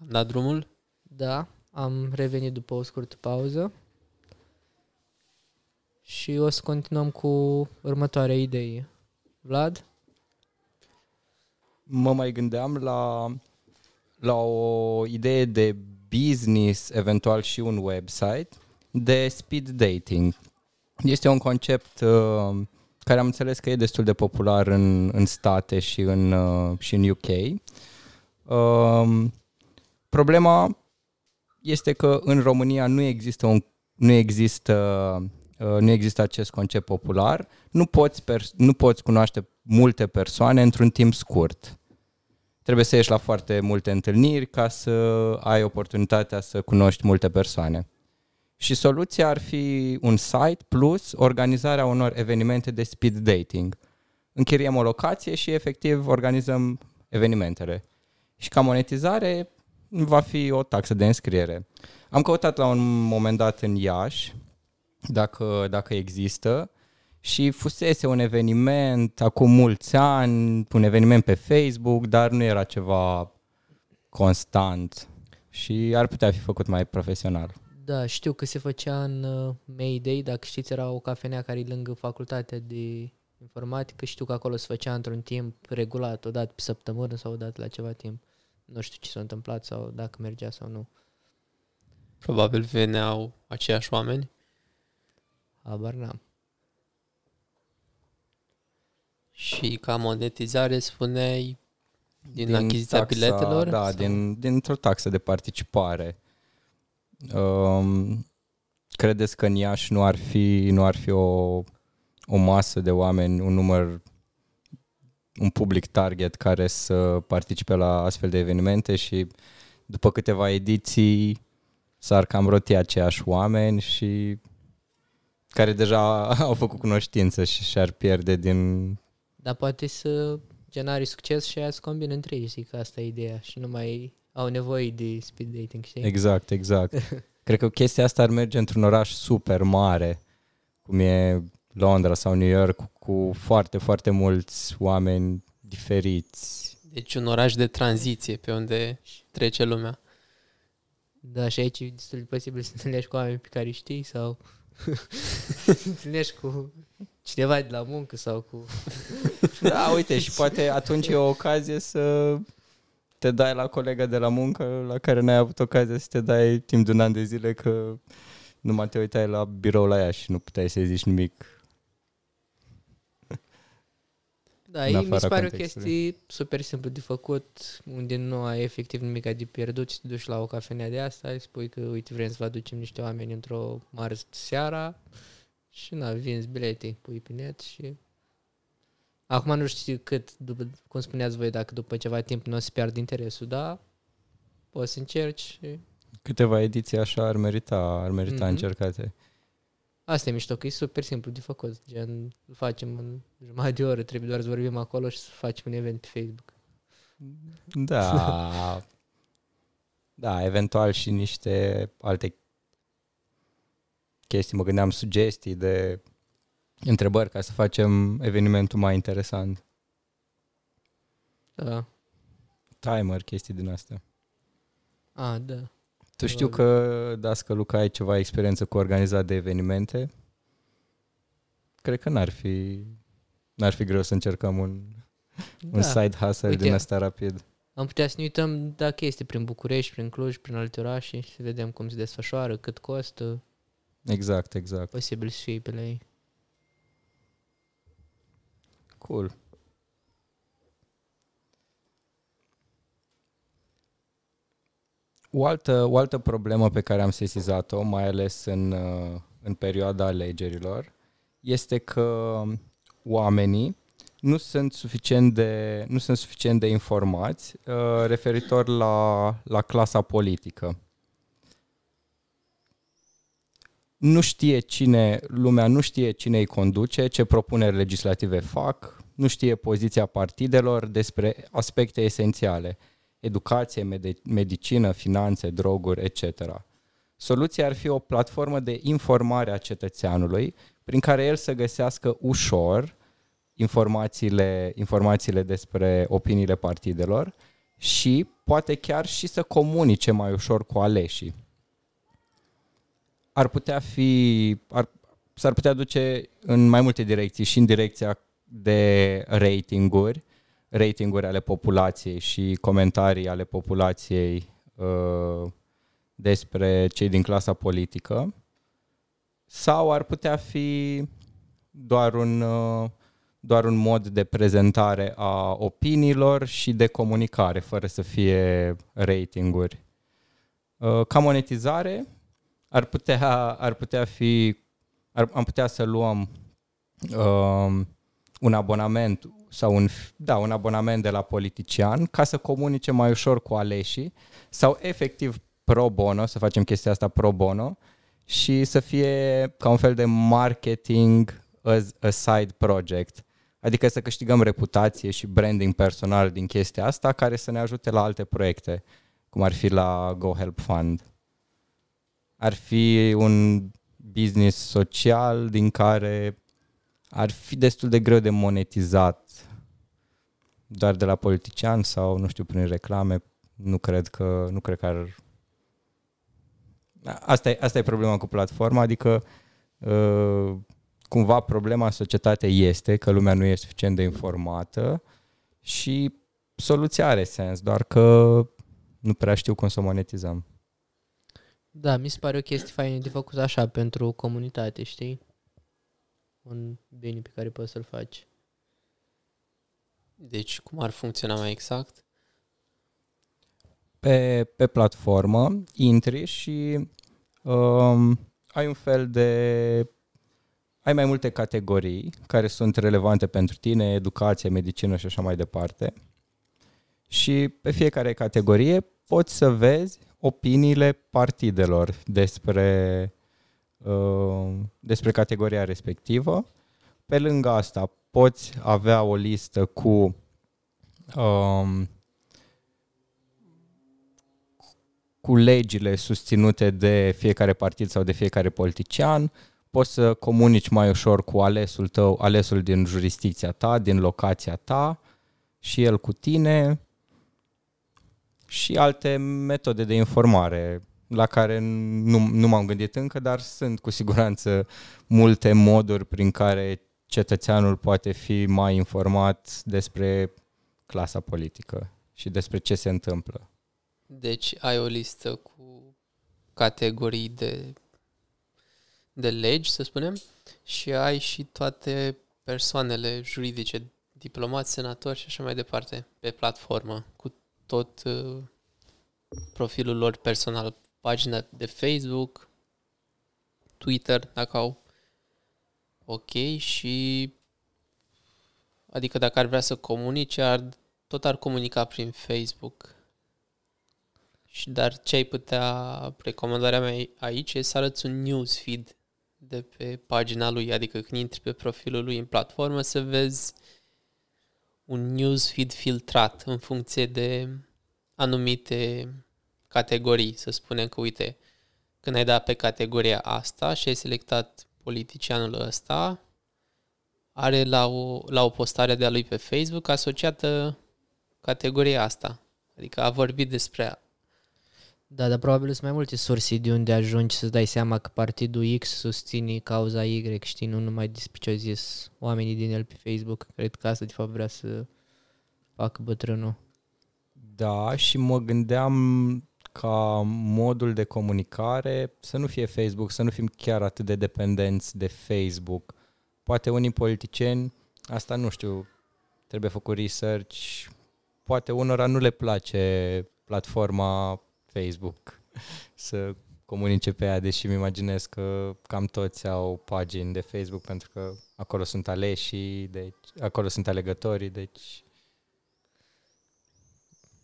Am dat drumul? Da, am revenit după o scurtă pauză și o să continuăm cu următoarea idee. Vlad? Mă mai gândeam la, la o idee de business, eventual și un website, de speed dating. Este un concept uh, care am înțeles că e destul de popular în, în state și în, uh, și în UK. Uh, problema este că în România nu există un nu există uh, nu există acest concept popular, nu poți, pers- nu poți cunoaște multe persoane într-un timp scurt. Trebuie să ieși la foarte multe întâlniri ca să ai oportunitatea să cunoști multe persoane. Și soluția ar fi un site plus organizarea unor evenimente de speed dating. Închiriem o locație și efectiv organizăm evenimentele. Și ca monetizare va fi o taxă de înscriere. Am căutat la un moment dat în Iași, dacă, dacă există, și fusese un eveniment acum mulți ani, un eveniment pe Facebook, dar nu era ceva constant și ar putea fi făcut mai profesional. Da, știu că se făcea în uh, Mayday, dacă știți, era o cafenea care e lângă facultatea de informatică, știu că acolo se făcea într-un timp regulat, o dată pe săptămână sau o dată la ceva timp. Nu știu ce s-a întâmplat sau dacă mergea sau nu. Probabil veneau aceiași oameni. Habar n-am. Și ca monetizare spuneai din, din achiziția taxa, biletelor? Da, sau? din, dintr-o taxă de participare. Um, credeți că în Iași nu ar fi, nu ar fi o, o masă de oameni, un număr, un public target care să participe la astfel de evenimente și după câteva ediții s-ar cam roti aceiași oameni și care deja au făcut cunoștință și și-ar pierde din... Dar poate să genari succes și aia să combină între ei, zic că asta e ideea și nu mai au nevoie de speed dating, știi? Exact, exact. Cred că chestia asta ar merge într-un oraș super mare, cum e Londra sau New York, cu, cu foarte, foarte mulți oameni diferiți. Deci un oraș de tranziție pe unde trece lumea. Da, și aici e destul de posibil să întâlnești cu oameni pe care îi știi sau să întâlnești cu cineva de la muncă sau cu... Da, uite, și poate atunci e o ocazie să te dai la colega de la muncă la care n-ai avut ocazia să te dai timp de un an de zile că numai te uitai la birou la ea și nu puteai să zici nimic. Da, În ei mi se afara pare o contextului. chestie super simplu de făcut, unde nu ai efectiv nimic de pierdut și te duci la o cafenea de asta, îi spui că, uite, vrem să vă aducem niște oameni într-o mare seara și na, vinzi bilete, pui pe net și... Acum nu știu cât, după, cum spuneați voi, dacă după ceva timp nu o să pierd interesul, dar poți să încerci și... Câteva ediții așa ar merita, ar merita Mhm. încercate. Asta e mișto, că e super simplu de făcut, gen, îl facem în jumătate de oră, trebuie doar să vorbim acolo și să facem un event pe Facebook. Da. da, eventual și niște alte chestii. Mă gândeam sugestii de întrebări ca să facem evenimentul mai interesant. Da. Timer, chestii din astea. A, da. Tu știu că, Dască Luca, ai ceva experiență cu organizat de evenimente. Cred că n-ar fi, n-ar fi greu să încercăm un, un da. side hustle Uite. din asta rapid. Am putea să ne uităm dacă este prin București, prin Cluj, prin alte orașe și să vedem cum se desfășoară, cât costă, Exact, exact. posibil să fie pe la ei. Cool. O altă, o altă problemă pe care am sesizat-o, mai ales în, uh, în perioada alegerilor, este că oamenii nu sunt suficient de, nu sunt suficient de informați uh, referitor la, la clasa politică. Nu știe cine, lumea nu știe cine îi conduce, ce propuneri legislative fac, nu știe poziția partidelor despre aspecte esențiale, educație, mede- medicină, finanțe, droguri, etc. Soluția ar fi o platformă de informare a cetățeanului prin care el să găsească ușor informațiile, informațiile despre opiniile partidelor și poate chiar și să comunice mai ușor cu aleșii. Ar putea fi, ar, s-ar putea duce în mai multe direcții și în direcția de ratinguri, ratinguri ale populației și comentarii ale populației uh, despre cei din clasa politică, sau ar putea fi doar un, uh, doar un mod de prezentare a opiniilor și de comunicare, fără să fie ratinguri. Uh, ca monetizare ar putea, ar putea fi, ar, am putea să luăm uh, un abonament sau un, da, un abonament de la politician ca să comunice mai ușor cu aleșii sau efectiv pro bono, să facem chestia asta pro bono și să fie ca un fel de marketing as a side project. Adică să câștigăm reputație și branding personal din chestia asta care să ne ajute la alte proiecte, cum ar fi la Go Help Fund. Ar fi un business social din care ar fi destul de greu de monetizat doar de la politician sau, nu știu, prin reclame. Nu cred că, nu cred că ar... Asta e, asta e problema cu platforma, adică uh, cumva problema în societate este că lumea nu e suficient de informată și soluția are sens, doar că nu prea știu cum să o monetizăm. Da, mi se pare o chestie faină de făcut așa pentru comunitate, știi? Un bine pe care poți să-l faci. Deci, cum ar funcționa mai exact? Pe, pe platformă intri și um, ai un fel de ai mai multe categorii care sunt relevante pentru tine, educație, medicină și așa mai departe. Și pe fiecare categorie poți să vezi opiniile partidelor despre, uh, despre categoria respectivă. Pe lângă asta poți avea o listă cu um, cu legile susținute de fiecare partid sau de fiecare politician, poți să comunici mai ușor cu alesul tău, alesul din jurisdicția ta, din locația ta și el cu tine și alte metode de informare la care nu, nu m-am gândit încă, dar sunt cu siguranță multe moduri prin care cetățeanul poate fi mai informat despre clasa politică și despre ce se întâmplă. Deci ai o listă cu categorii de de legi, să spunem, și ai și toate persoanele juridice, diplomați, senatori și așa mai departe, pe platformă, cu tot uh, profilul lor personal, pagina de Facebook, Twitter, dacă au. Ok, și adică dacă ar vrea să comunice, ar, tot ar comunica prin Facebook. Și dar ce ai putea, recomandarea mea aici e să arăți un newsfeed de pe pagina lui, adică când intri pe profilul lui în platformă să vezi un newsfeed filtrat în funcție de anumite categorii. Să spunem că, uite, când ai dat pe categoria asta și ai selectat politicianul ăsta, are la o, la o postare de-a lui pe Facebook asociată categoria asta. Adică a vorbit despre da, dar probabil sunt mai multe surse de unde ajungi să dai seama că partidul X susține cauza Y, știi, nu numai despre ce au zis oamenii din el pe Facebook. Cred că asta de fapt vrea să facă bătrânul. Da, și mă gândeam ca modul de comunicare să nu fie Facebook, să nu fim chiar atât de dependenți de Facebook. Poate unii politicieni, asta nu știu, trebuie făcut research, poate unora nu le place platforma Facebook să comunice pe ea, deși îmi imaginez că cam toți au pagini de Facebook pentru că acolo sunt aleși, deci acolo sunt alegătorii, deci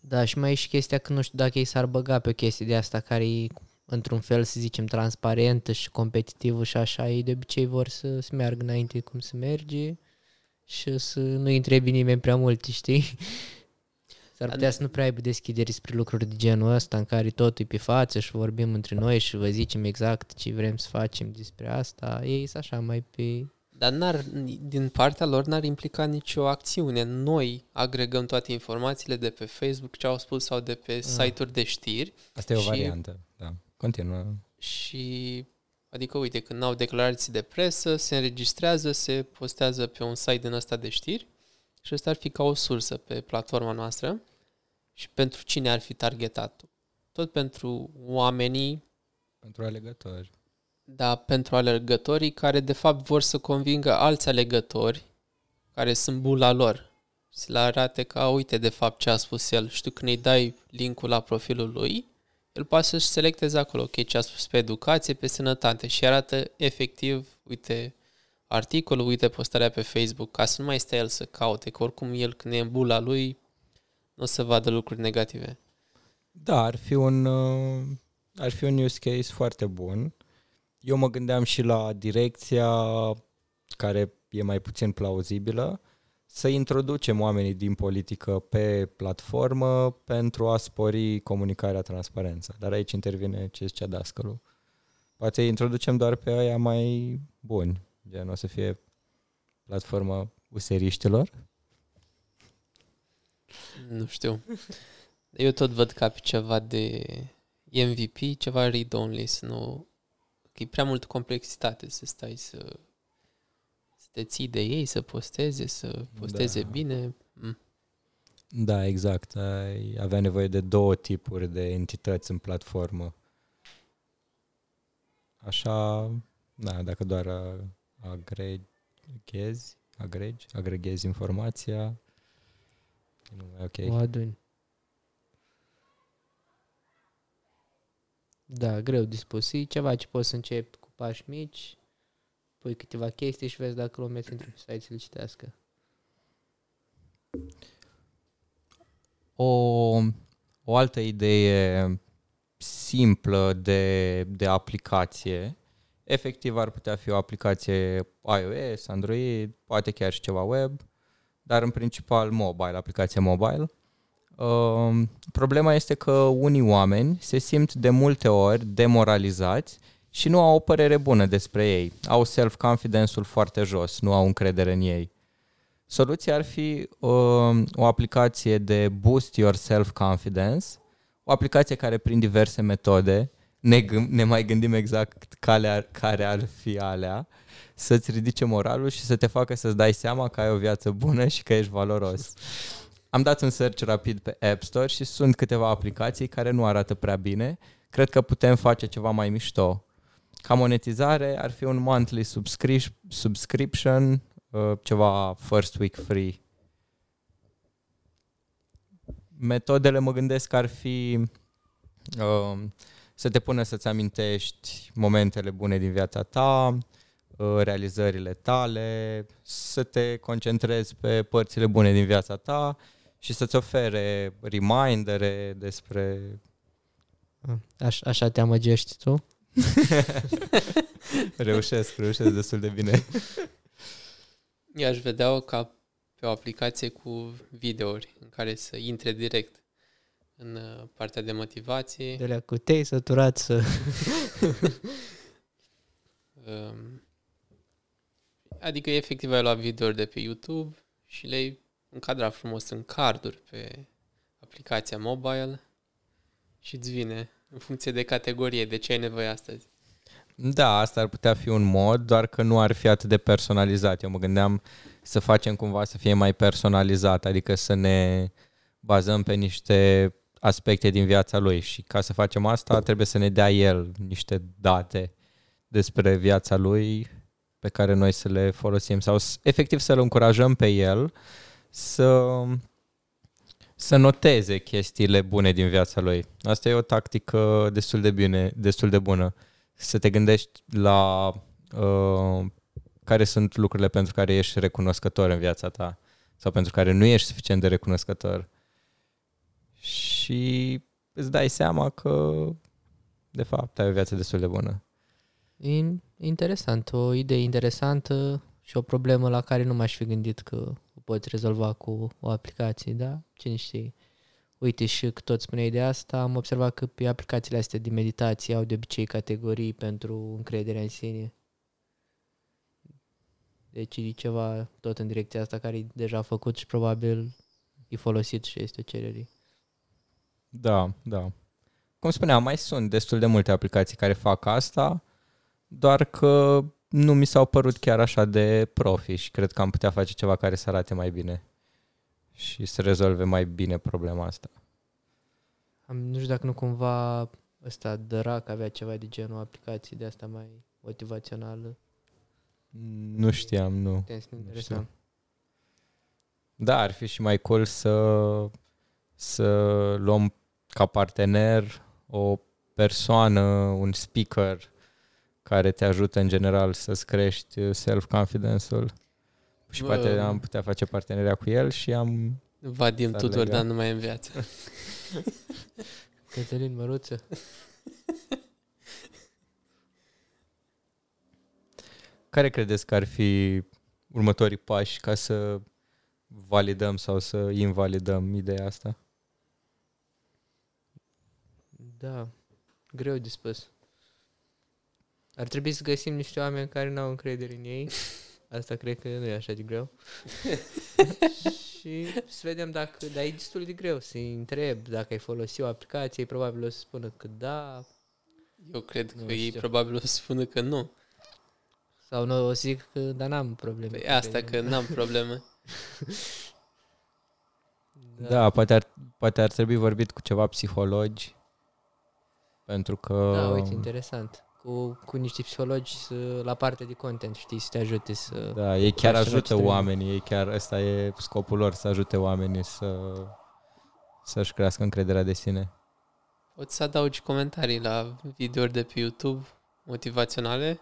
da, și mai e și chestia că nu știu dacă ei s-ar băga pe o chestie de asta care e într-un fel, să zicem, transparentă și competitivă și așa, ei de obicei vor să, să meargă înainte cum se merge și să nu întrebi nimeni prea mult, știi? S-ar putea să nu prea aibă deschideri spre lucruri de genul ăsta în care totul e pe față și vorbim între noi și vă zicem exact ce vrem să facem despre asta. Ei sunt așa mai pe Dar n-ar, din partea lor n-ar implica nicio acțiune. Noi agregăm toate informațiile de pe Facebook, ce au spus, sau de pe site-uri de știri. Asta e o Și- variantă, da. Continuă. Și, adică, uite, când au declarații de presă, se înregistrează, se postează pe un site din ăsta de știri și ăsta ar fi ca o sursă pe platforma noastră. Și pentru cine ar fi targetat? Tot pentru oamenii, Pentru alegători. Dar pentru alergătorii care, de fapt, vor să convingă alți alegători care sunt bula lor. Să le arate că, a, uite, de fapt, ce a spus el. Știu, când îi dai linkul la profilul lui, el poate să-și selecteze acolo, ok, ce a spus pe educație, pe sănătate și arată efectiv, uite, articolul, uite postarea pe Facebook, ca să nu mai stea el să caute, că oricum el când e în bula lui, nu o să vadă lucruri negative. Da, ar fi un, uh, ar fi un use case foarte bun. Eu mă gândeam și la direcția care e mai puțin plauzibilă, să introducem oamenii din politică pe platformă pentru a spori comunicarea, transparența. Dar aici intervine ce zicea dascălul. Poate îi introducem doar pe aia mai buni, gen o să fie platforma useriștilor. Nu știu. Eu tot văd ca pe ceva de MVP, ceva read-only, să nu... Că e prea mult complexitate să stai să, să te ții de ei, să posteze, să posteze Da. bine. Mm. Da, exact. Ai avea nevoie de două tipuri de entități în platformă. Așa, da, dacă doar a- agreghezi, agregi, agreghezi informația, nu mai e ok. O aduni. Da, greu dispus. E ceva ce poți să începi cu pași mici, pui câteva chestii și vezi dacă lumea se intră pe site să le citească. O, o altă idee simplă de, de aplicație, efectiv ar putea fi o aplicație iOS, Android, poate chiar și ceva web, dar în principal mobile, aplicație mobile. Uh, problema este că unii oameni se simt de multe ori demoralizați și nu au o părere bună despre ei. Au self-confidence-ul foarte jos, nu au încredere în ei. Soluția ar fi uh, o aplicație de boost your self-confidence, o aplicație care prin diverse metode, ne, gâm- ne mai gândim exact care ar, care ar fi alea, să-ți ridice moralul și să te facă să-ți dai seama că ai o viață bună și că ești valoros. Am dat un search rapid pe App Store și sunt câteva aplicații care nu arată prea bine. Cred că putem face ceva mai mișto. Ca monetizare ar fi un monthly subscri- subscription, uh, ceva first week free. Metodele mă gândesc că ar fi uh, să te pună să-ți amintești momentele bune din viața ta, uh, realizările tale, să te concentrezi pe părțile bune din viața ta și să-ți ofere remindere despre... Aș, așa te amăgești tu? reușesc, reușesc destul de bine. Eu aș vedea-o ca pe o aplicație cu videouri în care să intre direct în uh, partea de motivație. De la cu te-ai săturat să... Um, adică efectiv ai luat videouri de pe YouTube și le-ai încadrat frumos în carduri pe aplicația mobile și îți vine în funcție de categorie, de ce ai nevoie astăzi. Da, asta ar putea fi un mod, doar că nu ar fi atât de personalizat. Eu mă gândeam să facem cumva să fie mai personalizat, adică să ne bazăm pe niște aspecte din viața lui și ca să facem asta trebuie să ne dea el niște date despre viața lui pe care noi să le folosim sau s- efectiv să-l încurajăm pe el să, să noteze chestiile bune din viața lui. Asta e o tactică destul de bine, destul de bună. Să te gândești la uh, care sunt lucrurile pentru care ești recunoscător în viața ta sau pentru care nu ești suficient de recunoscător. Și îți dai seama că de fapt ai o viață destul de bună. E interesant, o idee interesantă și o problemă la care nu m-aș fi gândit că o poți rezolva cu o aplicație, da? Cine știe. Uite și că tot spuneai de asta, am observat că pe aplicațiile astea de meditație au de obicei categorii pentru încrederea în sine. Deci e ceva tot în direcția asta care e deja făcut și probabil e folosit și este o cerere. Da, da. Cum spuneam, mai sunt destul de multe aplicații care fac asta, doar că nu mi s-au părut chiar așa de profi și cred că am putea face ceva care să arate mai bine și să rezolve mai bine problema asta. Am, nu știu dacă nu cumva ăsta Dărac avea ceva de genul aplicații de asta mai motivațională. Nu știam, nu. Putem să ne interesăm. Da, ar fi și mai cool să, să luăm ca partener o persoană, un speaker care te ajută în general să-ți crești self-confidence-ul. Și Bă. poate am putea face parteneria cu el și am... Vadim S-ar Tudor, lega. dar nu mai e în viață. Cătălin Măruță. Care credeți că ar fi următorii pași ca să validăm sau să invalidăm ideea asta? Da, greu de spus. Ar trebui să găsim niște oameni care nu au încredere în ei. Asta cred că nu e așa de greu. și să vedem dacă, dar e destul de greu să-i întreb dacă ai folosit o aplicație, ei probabil o să spună că da, Eu cred Nu că ei știu. probabil o să spună că nu. sau nu o să zic că da, n-am probleme. Păi cu asta că încrederea. n-am probleme. Da, da poate, ar, poate ar trebui vorbit cu ceva psihologi pentru că... Da, uite, interesant. Cu, cu niște psihologi să, la partea de content, știi, să te ajute să... Da, ei chiar Faci ceva ce ajută trebuie. oamenii, ei chiar, ăsta e scopul lor, să ajute oamenii să, să-și crească încrederea de sine. Poți să adaugi comentarii la videouri de pe YouTube motivaționale.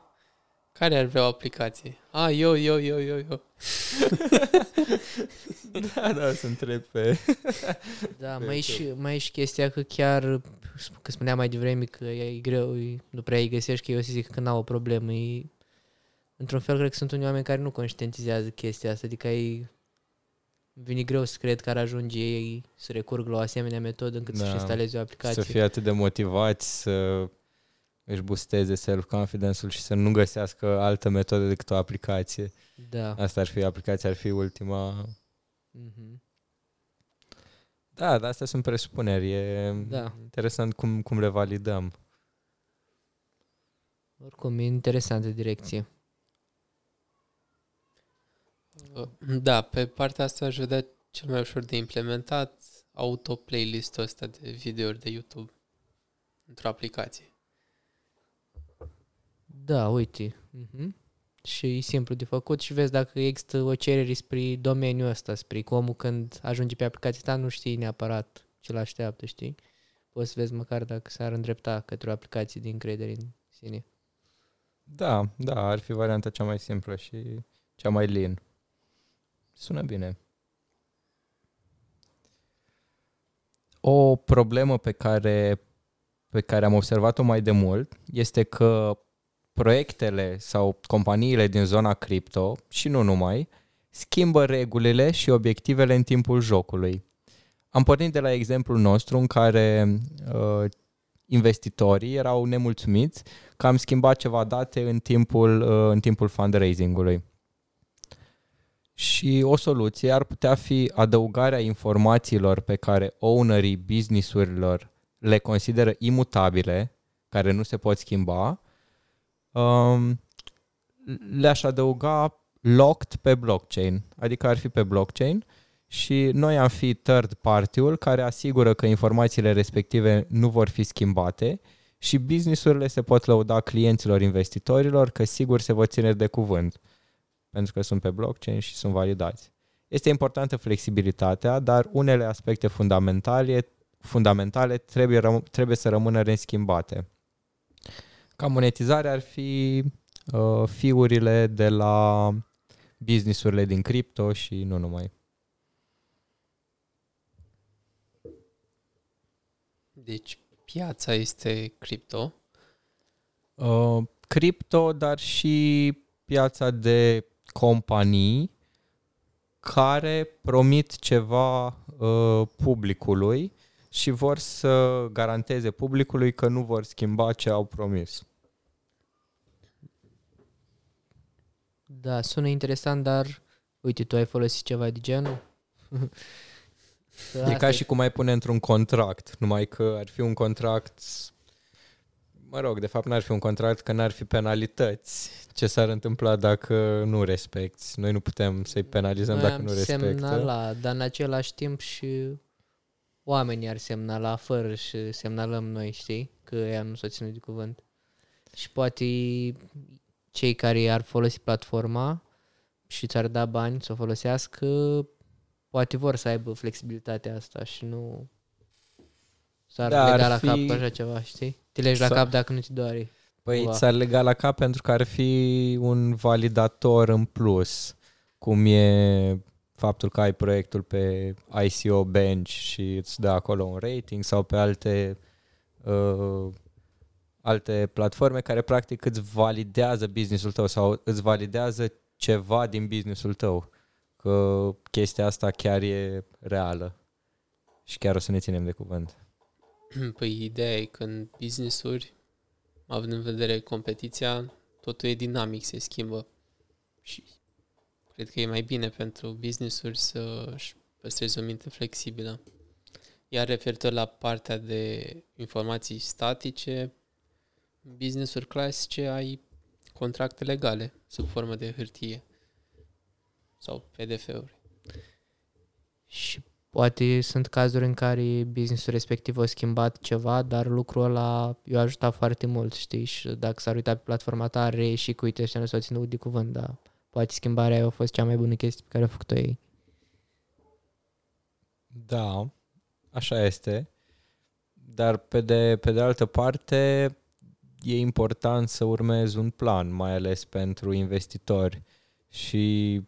Care ar vrea o aplicație? A, eu, eu, eu, eu, eu. Da, da, să întreb pe... Da, mai e, și, mai e și chestia că chiar, că spuneam mai devreme că e greu, e- nu prea îi găsești, că eu o să zic că n-au o problemă. E, într-un fel, cred că sunt unii oameni care nu conștientizează chestia asta, adică ei vine greu să cred că ar ajunge ei să recurg la o asemenea metodă încât Da. să-și instaleze o aplicație. Să fie atât de motivați să își boosteze self-confidence-ul și să nu găsească altă metodă decât o aplicație. Da. Asta ar fi, aplicația ar fi ultima... Mhm. Da, dar astea sunt presupuneri. E Da. interesant cum, cum le validăm. Oricum, e interesantă direcție. Da, pe partea asta aș vedea cel mai ușor de implementat auto-playlist-ul ăsta de videouri de YouTube într-o aplicație. Da, uite. Mhm. Și e simplu de făcut și vezi dacă există o cerere spre domeniul ăsta, spre că omul când ajunge pe aplicația ta nu știi neapărat ce l așteaptă, știi? Poți să vezi măcar dacă s-ar îndrepta către o aplicație de încredere în sine. Da, da, ar fi varianta cea mai simplă și cea mai lean. Sună bine. O problemă pe care, pe care am observat-o mai de mult este că proiectele sau companiile din zona cripto și nu numai schimbă regulile și obiectivele în timpul jocului. Am pornit de la exemplul nostru în care uh, investitorii erau nemulțumiți că am schimbat ceva date în timpul, uh, în timpul fundraising-ului. Și o soluție ar putea fi adăugarea informațiilor pe care ownerii businessurilor le consideră imutabile, care nu se pot schimba, um, le-aș adăuga locked pe blockchain, adică ar fi pe blockchain și noi am fi third party-ul care asigură că informațiile respective nu vor fi schimbate și businessurile se pot lăuda clienților investitorilor că sigur se vor ține de cuvânt pentru că sunt pe blockchain și sunt validați. Este importantă flexibilitatea, dar unele aspecte fundamentale, fundamentale trebuie, răm- trebuie să rămână reschimbate. Ca monetizare ar fi uh, fiurile de la businessurile din cripto și nu numai. Deci piața este cripto. Uh, cripto, dar și piața de companii care promit ceva uh, publicului și vor să garanteze publicului că nu vor schimba ce au promis. Da, sună interesant, dar uite, tu ai folosit ceva de genul? e ca și cum ai pune într-un contract, numai că ar fi un contract Mă rog, de fapt n-ar fi un contract că n-ar fi penalități. Ce s-ar întâmpla dacă nu respecti? Noi nu putem să-i penalizăm Noi dacă nu respectă. semnala, dar în același timp și oamenii ar semnala fără și semnalăm noi, știi? Că ea nu s-a ținut de cuvânt. Și poate cei care ar folosi platforma și ți-ar da bani să o folosească, poate vor să aibă flexibilitatea asta și nu s-ar Da, ar lega la fi- cap cu așa ceva, știi? Te legi la Sa- cap dacă nu ți doare. Păi Cumva. ți-ar lega la cap pentru că ar fi un validator în plus, cum e faptul că ai proiectul pe ICO Bench și îți dă acolo un rating sau pe alte uh, alte platforme care practic îți validează businessul tău sau îți validează ceva din businessul tău. Că chestia asta chiar e reală și chiar o să ne ținem de cuvânt. Păi ideea e că în business-uri, având în vedere competiția, totul e dinamic, se schimbă. Și cred că e mai bine pentru business-uri să își păstreze o minte flexibilă. Iar referitor la partea de informații statice, în business-uri clasice ai contracte legale sub formă de hârtie sau PDF-uri. Și poate sunt cazuri în care businessul respectiv a schimbat ceva, dar lucrul ăla i-a ajutat foarte mult, știi? Și dacă s-ar uita pe platforma ta, are și cu uite, ăștia nu s-au ținut de cuvânt, dar poate schimbarea aia a fost cea mai bună chestie pe care a făcut-o ei. Da, așa este. Dar pe de, pe de altă parte e important să urmezi un plan, mai ales pentru investitori. Și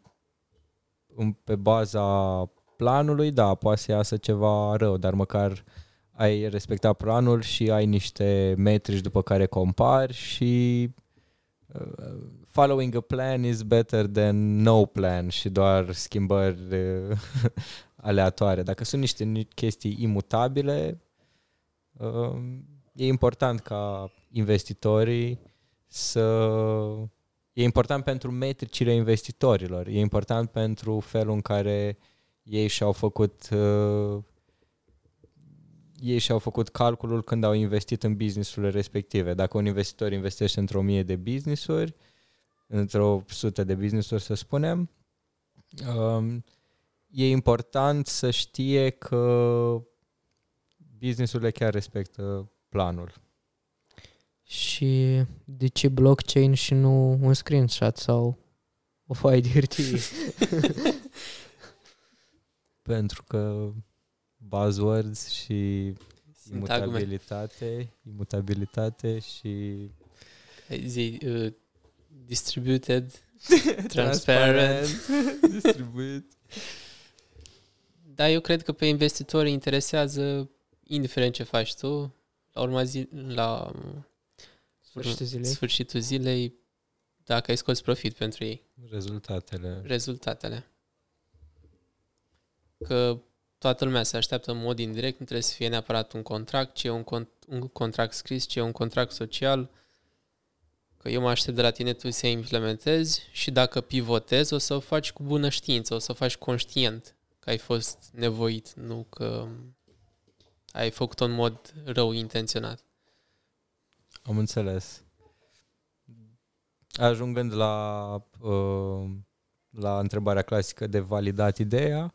în- pe baza planului, da, poate să iasă ceva rău, dar măcar ai respectat planul și ai niște metrici după care compari și uh, following a plan is better than no plan și doar schimbări uh, aleatoare. Dacă sunt niște ni- chestii imutabile, uh, e important ca investitorii să... E important pentru metricile investitorilor, e important pentru felul în care ei și-au făcut uh, ei și-au făcut calculul când au investit în businessurile respective. Dacă un investitor investește într-o mie de businessuri, într-o sută de businessuri, să spunem, um, e important să știe că businessurile chiar respectă planul. Și de ce blockchain și nu un screenshot sau o foaie de hârtie? Pentru că buzzwords și Sintagme. imutabilitate, imutabilitate și Zi, uh, distributed, transparent. distribuit. Da, eu cred că pe investitori interesează, indiferent ce faci tu, la urma zi, la Sfârșitul zilei. sfârșitul zilei, dacă ai scos profit pentru ei, Rezultatele. rezultatele. Că toată lumea se așteaptă în mod indirect, nu trebuie să fie neapărat un contract, ci e un, con- un contract scris, ci e un contract social, că eu mă aștept de la tine tu să implementezi și dacă pivotezi, o să o faci cu bună știință, o să o faci conștient că ai fost nevoit, nu că ai făcut-o în mod rău intenționat. Am înțeles. Ajungând la, uh, la întrebarea clasică de validat ideea,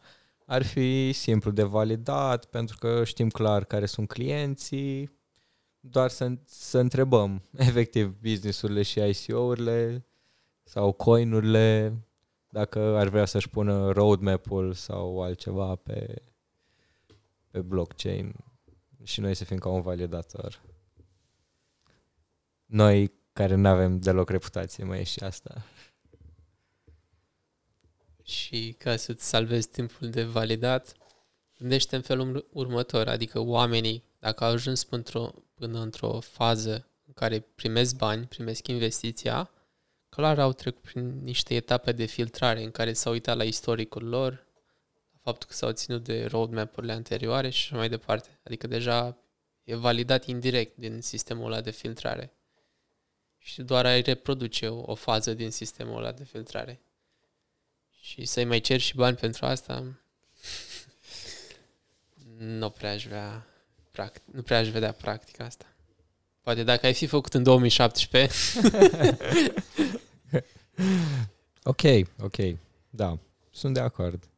ar fi simplu de validat pentru că știm clar care sunt clienții, doar să, să întrebăm efectiv businessurile și ICO-urile sau coinurile dacă ar vrea să-și pună roadmap-ul sau altceva pe, pe blockchain și noi să fim ca un validator. Noi care nu avem deloc reputație, mai e și asta. Și ca să-ți salvezi timpul de validat, gândește în felul următor, adică oamenii, dacă au ajuns până într-o, până într-o fază în care primesc bani, primesc investiția, clar au trecut prin niște etape de filtrare în care s-au uitat la istoricul lor, la faptul că s-au ținut de roadmap-urile anterioare și așa mai departe. Adică deja e validat indirect din sistemul ăla de filtrare. și doar ai reproduce o, o fază din sistemul ăla de filtrare. Și să-i mai ceri și bani pentru asta, nu prea aș vrea, pract- nu prea aș vedea practica asta. Poate dacă ai fi făcut în 2017, Ok, ok. Da, sunt de acord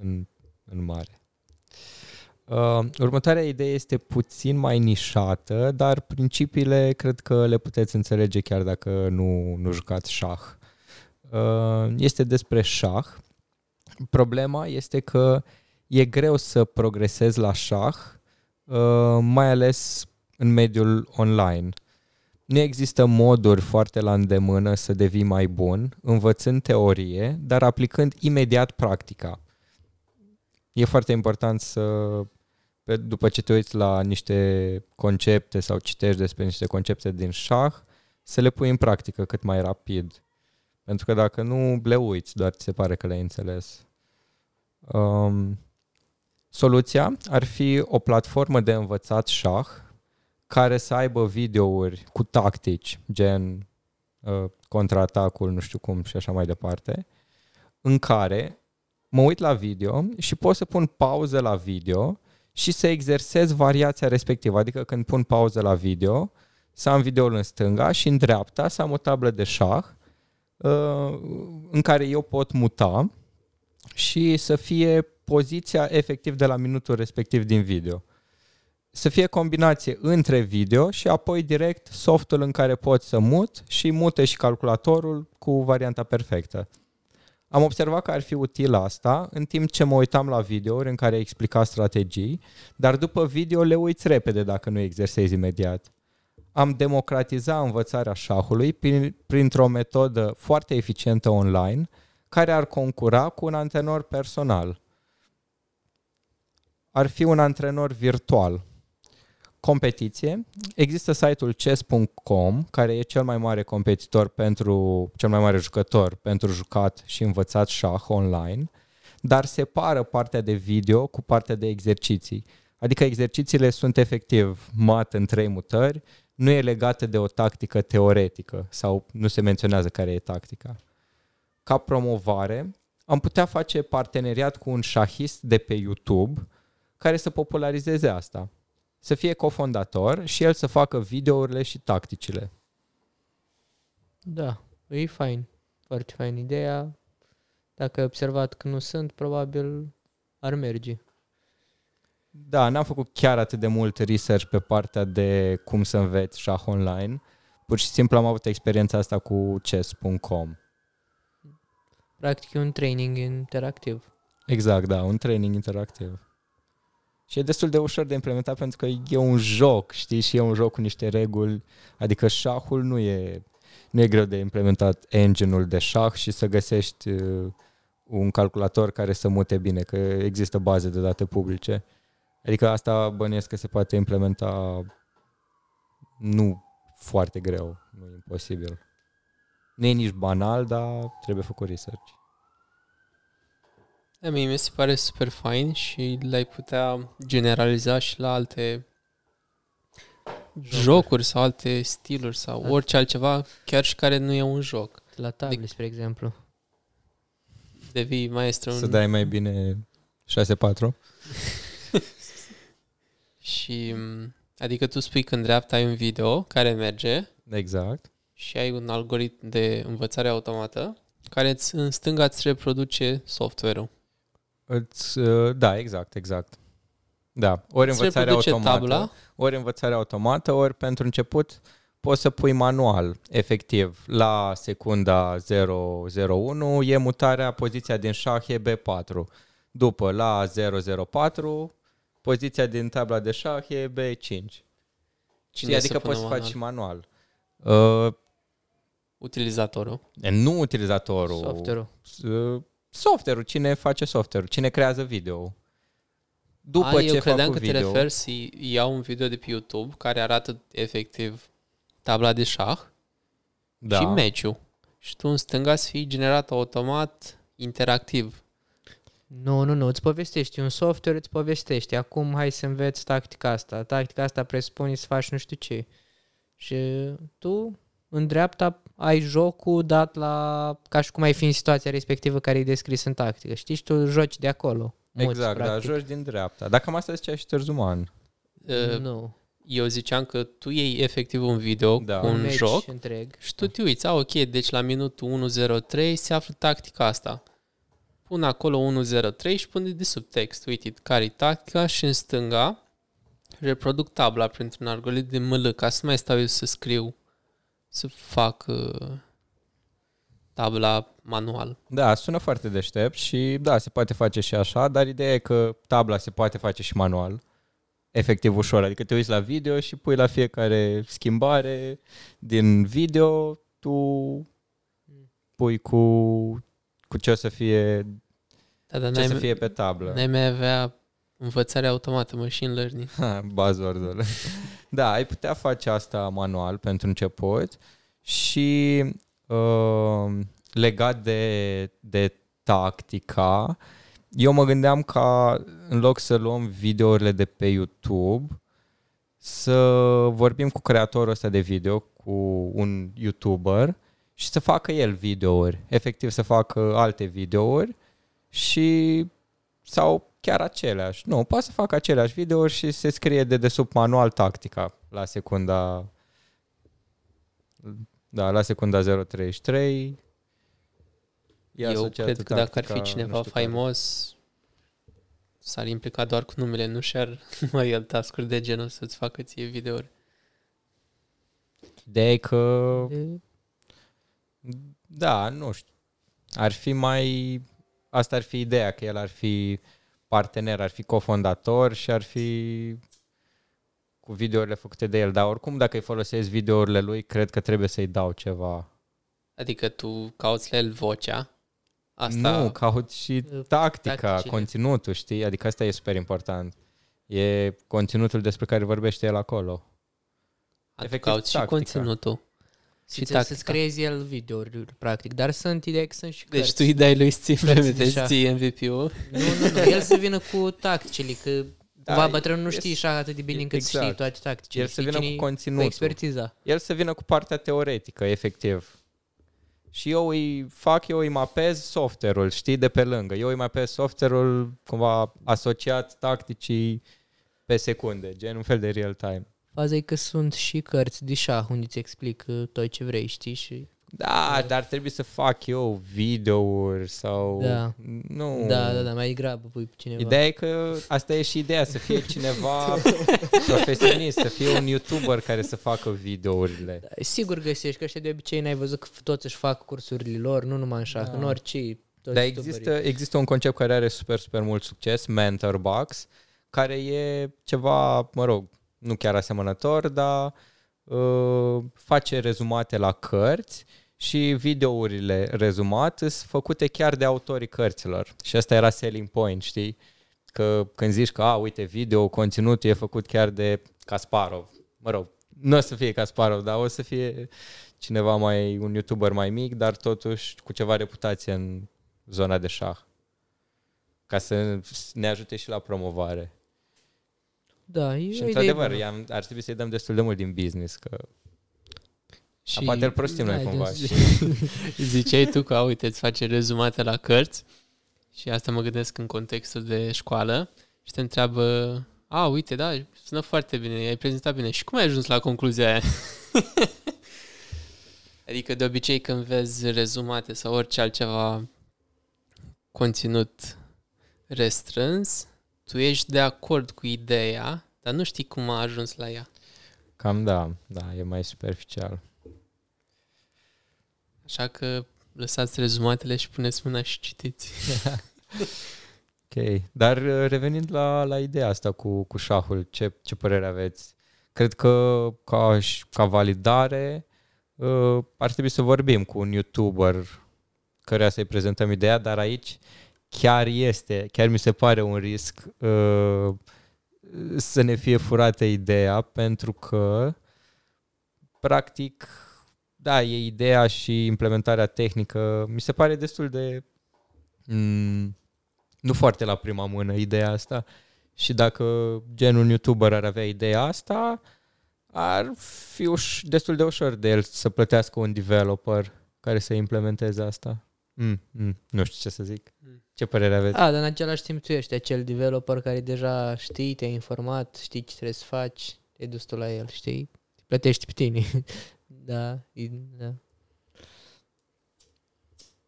în, în mare. Uh, următoarea idee este puțin mai nișată, dar principiile cred că le puteți înțelege chiar dacă nu, nu jucați șah. Uh, este despre șah. Problema este că e greu să progresezi la șah, uh, mai ales în mediul online. Nu există moduri foarte la îndemână să devii mai bun, învățând teorie, dar aplicând imediat practica. E foarte important să, pe- după ce te uiți la niște concepte sau citești despre niște concepte din șah, să le pui în practică cât mai rapid. Pentru că dacă nu, le uiți, doar ți se pare că le-ai înțeles. Um, soluția ar fi o platformă de învățat șah care să aibă videouri cu tactici, gen uh, contraatacul, nu știu cum și așa mai departe, în care mă uit la video și pot să pun pauză la video și să exersez variația respectivă. Adică când pun pauză la video, să am videoul în stânga și în dreapta să am o tablă de șah uh, în care eu pot muta și să fie poziția efectiv de la minutul respectiv din video. Să fie combinație între video și apoi direct softul în care pot să mut și mute și calculatorul cu varianta perfectă. Am observat că ar fi util asta în timp ce mă uitam la videouri în care explica strategii, dar după video le uiți repede dacă nu exersezi imediat. Am democratizat învățarea șahului prin, printr-o metodă foarte eficientă online care ar concura cu un antrenor personal. Ar fi un antrenor virtual. Competiție. Există site-ul chess.com, care e cel mai mare competitor pentru, cel mai mare jucător pentru jucat și învățat șah online, dar separă partea de video cu partea de exerciții. Adică exercițiile sunt efectiv mat în trei mutări, nu e legată de o tactică teoretică sau nu se menționează care e tactica. Ca promovare, am putea face parteneriat cu un șahist de pe YouTube care să popularizeze asta. Să fie cofondator și el să facă videourile și tacticile. Da, e fain. Foarte fain ideea. Dacă ai observat că nu sunt, probabil ar merge. Da, n-am făcut chiar atât de mult research pe partea de cum să înveți șah online. Pur și simplu am avut experiența asta cu chess.com. Practic e un training interactiv. Exact, da, un training interactiv. Și e destul de ușor de implementat pentru că e un joc, știi, și e un joc cu niște reguli. Adică șahul nu e, nu e greu de implementat engine-ul de șah și să găsești uh, un calculator care să mute bine, că există baze de date publice. Adică asta bănuiesc că se poate implementa nu foarte greu, nu e imposibil. Nu e nici banal, dar trebuie făcut research. A mie mi se pare super fain și l-ai putea generaliza și la alte Jocuri. jocuri sau alte stiluri sau Da. orice altceva, chiar și care nu e un joc. La table, spre exemplu. Devii maestru Să în... dai mai bine 6-4. Și, m, adică tu spui că în dreapta ai un video care merge Exact. și ai un algoritm de învățare automată care îți, în stânga îți reproduce software-ul. Îți, uh, da, exact, exact. Da, ori Îți învățare reproduce automată, tabla ori învățare automată, ori pentru început poți să pui manual, efectiv. La secunda 001 e mutarea, poziția din șah e B4. După, la 004, poziția din tabla de șah e B5. Cine Știi, adică să pună poți să faci manual? și manual. Uh, Utilizatorul. nu utilizatorul. Software-ul. Uh, software-ul, cine face software-ul, cine creează video. După A, ce eu credeam fac că video, te referi să iau un video de pe YouTube care arată efectiv tabla de șah da. și meciul. Și tu în stânga să fii generat automat, interactiv. Nu, nu, nu, îți povestești. Un software îți povestește. Acum hai să înveți tactica asta. Tactica asta presupune să faci nu știu ce. Și tu în dreapta ai jocul dat la, ca și cum ai fi în situația respectivă care e descris în tactică. Știi, și tu joci de acolo. Muți, exact, da, practic. joci din dreapta. Dacă cam asta zicea și Terzuman. Uh, Nu. Eu ziceam că tu iei efectiv un video Da. cu un meci joc întreg. și tu te uiți, a, ok, deci la minutul 103 se află tactica asta. Pun acolo 103 și pun de sub text, uite, care e tactica și în stânga reproduc tabla printr-un algoritm de ML, ca să nu mai stau eu să scriu, să fac uh, tabla manual. Da, sună foarte deștept și da, se poate face și așa, dar ideea e că tabla se poate face și manual. Efectiv ușor, adică te uiți la video și pui la fiecare schimbare din video, tu pui cu, cu ce o să fie, Da, dar ce n-ai, să fie pe tablă. n-ai mai avea învățare automată, machine learning. Ha, Buzzword-ul. da, ai putea face asta manual pentru început și uh, legat de, de tactica, eu mă gândeam ca în loc să luăm videourile de pe YouTube, să vorbim cu creatorul ăsta de video, cu un YouTuber și să facă el videouri, efectiv să facă alte videouri și sau chiar aceleași. Nu, poate să facă aceleași videouri și se scrie de desubt manual tactica la secunda da, la secunda 033 e Eu asociată cred că dacă ar fi tactica, cineva nu știu care. faimos, s-ar implica doar cu numele, nu și-ar mai el task de genul să-ți facă ție videouri. Ideea e că E, Da, nu știu. Ar fi mai... Asta ar fi ideea, că el ar fi partener, ar fi cofondator și ar fi cu videourile făcute de el. Dar oricum, dacă îi folosesc videourile lui, cred că trebuie să-i dau ceva. Adică tu cauți la el vocea, asta Nu, caut și tactica, tacticile. conținutul, știi? Adică asta e super important. E conținutul despre care vorbește el acolo. a, tu efectiv cauți și tactica. conținutul. Și Și să- să-ți tactica. creezi el videouri, practic. Dar sunt idei că sunt și Deci cărți. tu îi dai lui Steve Cărți Remete, deja. ții MVP-ul. Nu, nu, nu. El să vină cu tacticile, că Da, da, bătrânul nu e- știi așa atât de bine încât exact. știi toate tacticile. El să Știi vină cine-i cu conținutul. Cu expertiza. El să vină cu partea teoretică, efectiv. Și eu îi fac, eu îi mapez software-ul, știi, de pe lângă. Eu îi mapez software-ul cumva asociat tacticii pe secunde, gen un fel de real-time. Faza e că sunt și cărți de șah unde îți explic uh, tot ce vrei, știi? Și... Da, dar trebuie să fac eu videouri sau... Da. Nu. Da, da, da, mai degrabă pui pe cineva. Ideea e că asta e și ideea, să fie cineva profesionist, să fie un YouTuber care să facă videourile. Da, Sigur găsești, că ăștia de obicei n-ai văzut că toți își fac cursurile lor, nu numai în șah, Da. în orice. toți Dar youtuberii. există, există un concept care are super, super mult succes, Mentor Box, care e ceva, mă rog, nu chiar asemănător, dar uh, face rezumate la cărți și videourile rezumate sunt făcute chiar de autorii cărților. Și asta era selling point, știi? Că când zici că, a, uite, video, conținutul e făcut chiar de Kasparov. Mă rog, nu o să fie Kasparov, dar o să fie cineva mai, un YouTuber mai mic, dar totuși cu ceva reputație în zona de șah. Ca să ne ajute și la promovare. Da, e Și o idee într-adevăr, bună. i-am, ar trebui să-i dăm destul de mult din business, că Și și... poate îl prostim noi Hai, cumva. dânsi. Și, ziceai tu că, a, uite, îți face rezumate la cărți și asta mă gândesc în contextul de școală și te întreabă, a, uite, da, sună foarte bine, ai prezentat bine. Și cum ai ajuns la concluzia aia? adică de obicei când vezi rezumate sau orice altceva conținut restrâns, tu ești de acord cu ideea, dar nu știi cum a ajuns la ea. cam da, da, e mai superficial. Așa că lăsați rezumatele și puneți mâna și citiți. Ok, dar uh, revenind la, la ideea asta cu, cu șahul, ce, ce părere aveți? Cred că ca, și- ca validare uh, ar trebui să vorbim cu un YouTuber căruia să-i prezentăm ideea, dar aici chiar este, chiar mi se pare un risc uh, să ne fie furată ideea, pentru că practic, da, e ideea și implementarea tehnică, mi se pare destul de mm, nu foarte la prima mână ideea asta și dacă genul YouTuber ar avea ideea asta, ar fi uș- destul de ușor de el să plătească un developer care să implementeze asta. Mm, mm, nu știu ce să zic. Mm. Ce părere aveți? A, dar în același timp tu ești acel developer care deja știi, te-ai informat, știi ce trebuie să faci, te-ai dus tu la el, știi? Te plătești pe tine. da, e, da.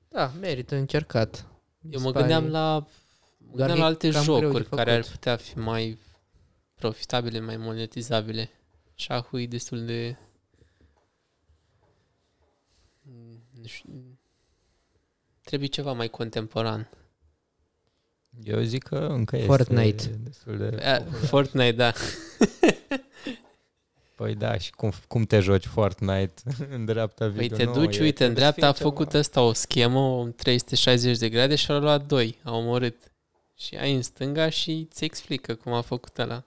Da, merită încercat. Mi Eu se mă pare- gândeam la, mă Doar gândeam că la e alte cam greu de jocuri care ar făcut. putea fi mai profitabile, mai monetizabile. Șahul e destul de... Nu știu, trebuie ceva mai contemporan. Eu zic că încă este Fortnite. destul de... A, Fortnite, da. Păi da, și cum, cum te joci Fortnite în dreapta Păi video? te Nu, duci, e- uite, în trebuie să dreapta a fie ceva- făcut ăsta o schemă, o 360 de grade și a luat doi, a omorât. Și ai în stânga și ți explică cum a făcut ăla.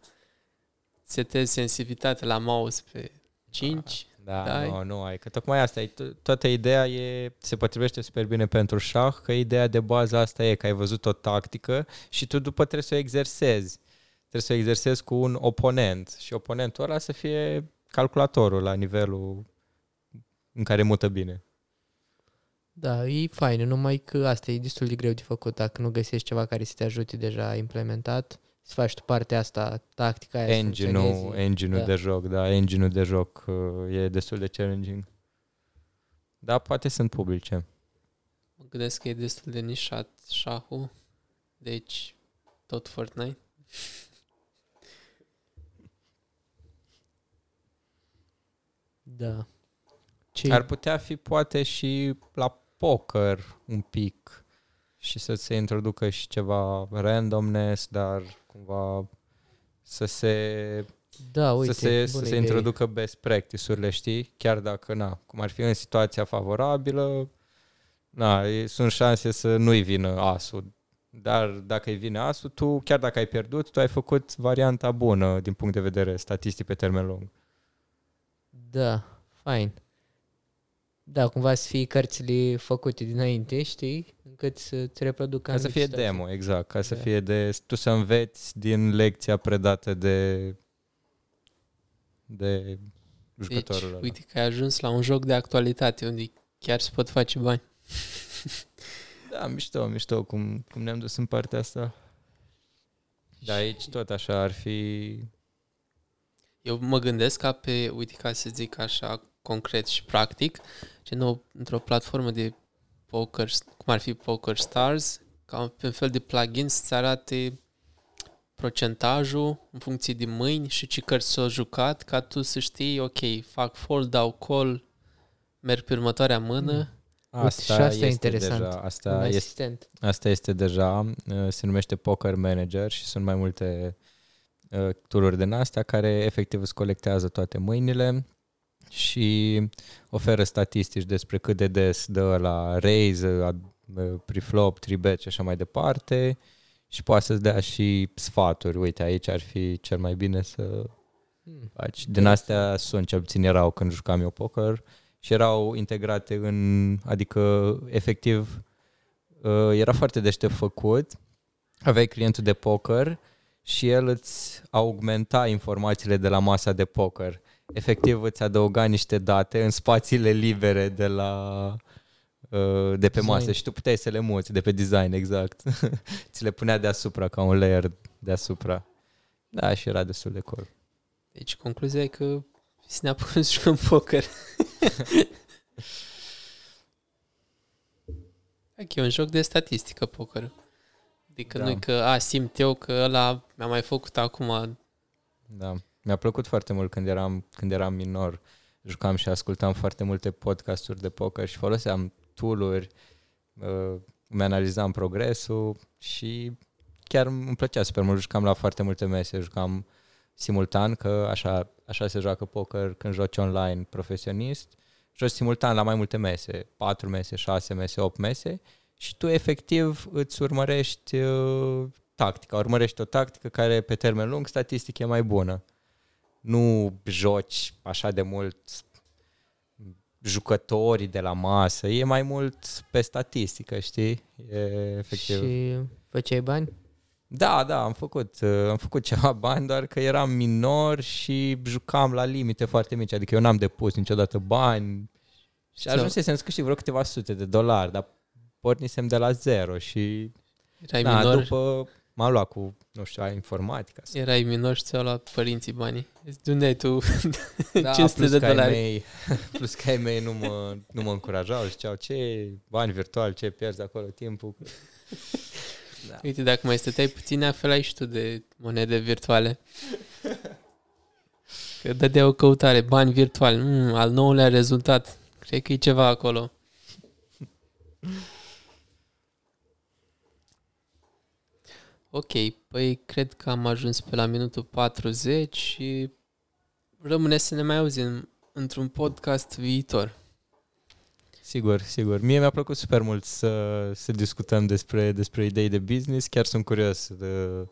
Setezi sensibilitate la mouse pe 5. Da, Dai. nu, nu ai. Că tocmai asta e. To- Toată ideea e, se potrivește super bine pentru șah, că ideea de bază asta e că ai văzut o tactică și tu după trebuie să o exersezi. Trebuie să o exersezi cu un oponent și oponentul ăla să fie calculatorul la nivelul în care mută bine. Da, e fain, numai că asta e destul de greu de făcut dacă nu găsești ceva care să te ajute deja implementat. Să faci tu partea asta, tactica aia, să Engine-ul, funcționeze. engine-ul Da. de joc, da, engine-ul de joc uh, e destul de challenging. Da, poate sunt publice. Mă gândesc că e destul de nișat șahul. Deci, tot Fortnite. Da. Ce Ar putea fi poate și la poker un pic și să se introducă și ceva randomness, dar cumva să se, da, uite, să se, să bună se idee. introducă best practice-urile, știi? Chiar dacă, na, cum ar fi în situația favorabilă, na, e- sunt șanse să nu-i vină asul. Dar dacă îi vine asul, tu, chiar dacă ai pierdut, tu ai făcut varianta bună din punct de vedere statistic pe termen lung. Da, fain. Da, cumva să fie cărțile făcute dinainte, știi? Încât să te reproducă Ca să anumite fie situații. demo, exact. Ca să Da. fie de... Tu să înveți din lecția predată de de Deci, jucătorul ăla. uite că ai ajuns la un joc de actualitate unde chiar se pot face bani. Da, mișto, mișto cum, cum ne-am dus în partea asta. Da, aici tot așa ar fi... Eu mă gândesc ca pe, uite, ca să zic așa concret și practic, gen o, într-o platformă de poker, cum ar fi Poker Stars, ca pe un fel de plugin să-ți arate procentajul în funcție de mâini și ce cărți s-au jucat, ca tu să știi, ok, fac fold, dau call, merg pe următoarea mână. Asta, și asta e este interesant. Deja, Un asta, este, asistent. asta este deja, uh, se numește Poker Manager și sunt mai multe uh, tool-uri din astea care efectiv îți colectează toate mâinile și oferă statistici despre cât de des dă la raise, ad- uh, preflop, tribet și așa mai departe și poate să-ți dea și sfaturi. Uite, aici ar fi cel mai bine să Hmm. faci. Din astea sunt, cel puțin erau când jucam eu poker și erau integrate în, adică efectiv uh, era foarte deștept făcut. Aveai clientul de poker și el îți augmenta informațiile de la masa de poker. Efectiv îți adăuga niște date în spațiile libere de la uh, de pe Design. masă și tu puteai să le muți de pe design, exact. Ți le punea deasupra, ca un layer deasupra. Da, și era destul de cool. Deci concluzia e că să ne apucăm să jucăm poker. Ok, e un joc de statistică poker. Adică Da. nu că, a, simt eu că ăla mi-a mai făcut acum Da. Mi-a plăcut foarte mult când eram, când eram minor. Jucam și ascultam foarte multe podcasturi de poker și foloseam tool-uri, uh, îmi analizam progresul și chiar îmi plăcea super mult. Jucam la foarte multe mese, jucam simultan, că așa, așa se joacă poker când joci online profesionist. Joci simultan la mai multe mese, 4 mese, 6 mese, 8 mese și tu efectiv îți urmărești uh, tactica, urmărești o tactică care pe termen lung statistic e mai bună. Nu joci așa de mult jucătorii de la masă, e mai mult pe statistică, știi? E efectiv. Și făceai bani? Da, da, am făcut, uh, am făcut ceva bani, doar că eram minor și jucam la limite foarte mici, adică eu n-am depus niciodată bani și Sau- ajunsesem să câștig vreo câteva sute de dolari, dar pornisem de la zero și Erai da, minor, după m-am luat cu, nu știu, informatica. erai minor și ți-au luat părinții banii. De unde ai tu Da, 500 plus de că ai dolari? Mei, plus că ai mei nu mă, nu mă încurajau, ziceau ce bani virtual, ce pierzi acolo timpul. Da. Uite, dacă mai stăteai puțin, afelai și tu de monede virtuale. Că dădea o căutare, bani virtuali, mm, al nouălea rezultat. Cred că e ceva acolo. Ok, păi cred că am ajuns pe la minutul 40 și rămâne să ne mai auzim într-un podcast viitor. Sigur, sigur. Mie mi-a plăcut super mult să, să discutăm despre, despre idei de business. Chiar sunt curios de,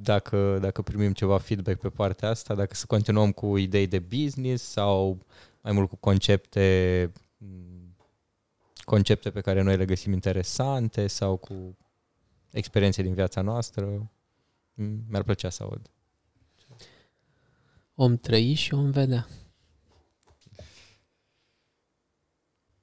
dacă, dacă primim ceva feedback pe partea asta, dacă să continuăm cu idei de business sau mai mult cu concepte m, concepte pe care noi le găsim interesante sau cu experiențe din viața noastră. M, Mi-ar plăcea să aud. Om trăi și om vedea.